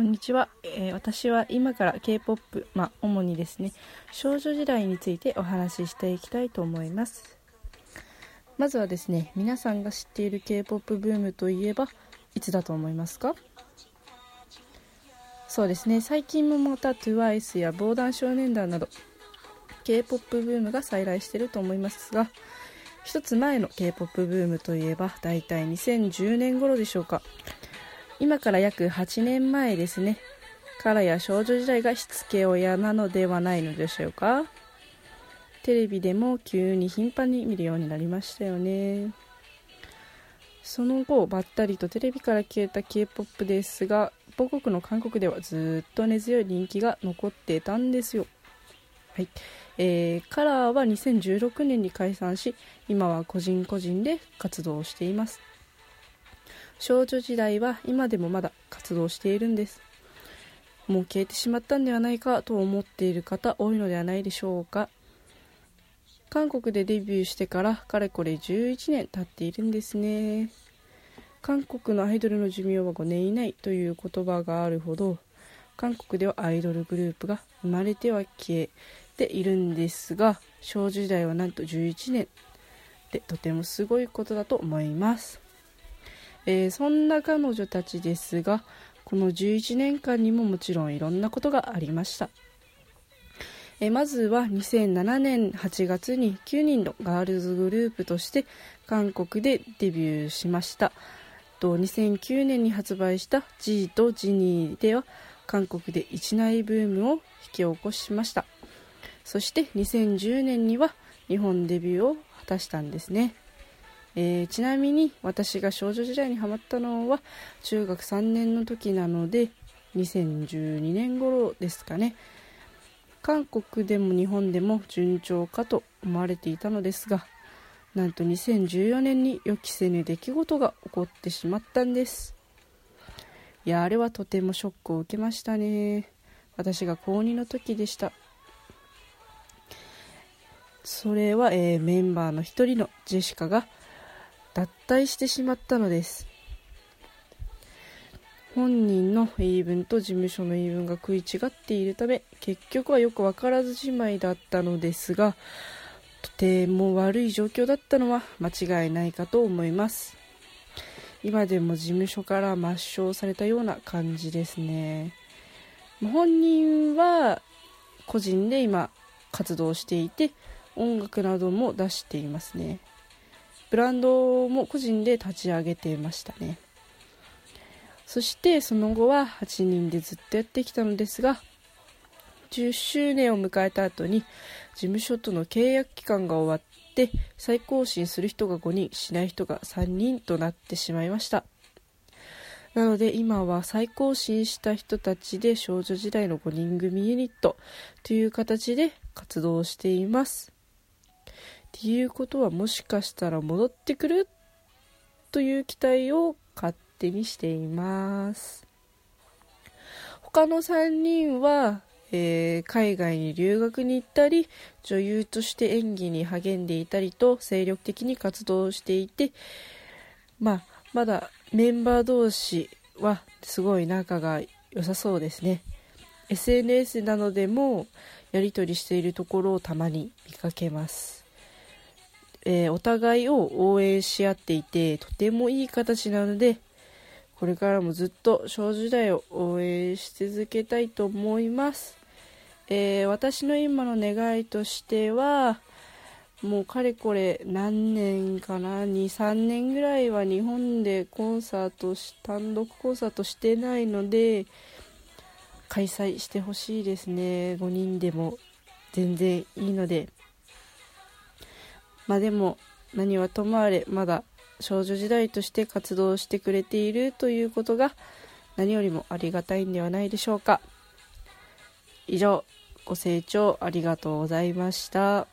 こんにちは、えー、私は今から K-POP、まあ、主にですね少女時代についてお話ししていきたいと思います。まずはですね皆さんが知っている K-POP ブームといえばいつだと思いますか？そうですね最近もまた TWICE や防弾少年団など K-POP ブームが再来していると思いますが一つ前の K-POP ブームといえば大体2010年頃でしょうか。今から約8年前ですね。カラや少女時代がしつけ親なのではないのでしょうか。テレビでも急に頻繁に見るようになりましたよね。その後ばったりとテレビから消えた K-POP ですが母国の韓国ではずっと根強い人気が残っていたんですよ。はい。えー、カラーは2016年に解散し今は個人個人で活動しています。少女時代は今でもまだ活動しているんです。もう消えてしまったんではないかと思っている方多いのではないでしょうか。韓国でデビューしてからかれこれ11年経っているんですね。韓国のアイドルの寿命は5年以内という言葉があるほど韓国ではアイドルグループが生まれては消えているんですが少女時代はなんと11年でとてもすごいことだと思います。えー、そんな彼女たちですがこの11年間にももちろんいろんなことがありました、えー、まずは2007年8月に9人のガールズグループとして韓国でデビューしました。と2009年に発売した G とジニーでは韓国で一内ブームを引き起こしました。そして2010年には日本デビューを果たしたんですね。えー、ちなみに私が少女時代にハマったのは中学3年の時なので2012年頃ですかね。韓国でも日本でも順調かと思われていたのですがなんと2014年に予期せぬ出来事が起こってしまったんです。いやあれはとてもショックを受けましたね。私が高2の時でした。それは、えー、メンバーの一人のジェシカが脱退してしまったのです。本人の言い分と事務所の言い分が食い違っているため結局はよく分からずじまいだったのですがとても悪い状況だったのは間違いないかと思います。今でも事務所から抹消されたような感じですね。本人は個人で今活動していて音楽なども出していますね。ブランドも個人で立ち上げていましたね。そしてその後は8人でずっとやってきたのですが10周年を迎えた後に事務所との契約期間が終わって再更新する人が5人しない人が3人となってしまいました。なので今は再更新した人たちで少女時代の5人組ユニットという形で活動しています。っていうことはもしかしたら戻ってくるという期待を勝手にしています。他の3人は、えー、海外に留学に行ったり女優として演技に励んでいたりと精力的に活動していて、まあ、まだメンバー同士はすごい仲が良さそうですね。SNS などでもやり取りしているところをたまに見かけます。えー、お互いを応援し合っていてとてもいい形なのでこれからもずっと少女時代を応援し続けたいと思います、えー、私の今の願いとしてはもうかれこれ何年かな？23年ぐらいは日本でコンサートし単独コンサートしてないので開催してほしいですね。5人でも全然いいので。まあでも何はともあれまだ少女時代として活動してくれているということが何よりもありがたいんではないでしょうか以上ご清聴ありがとうございました。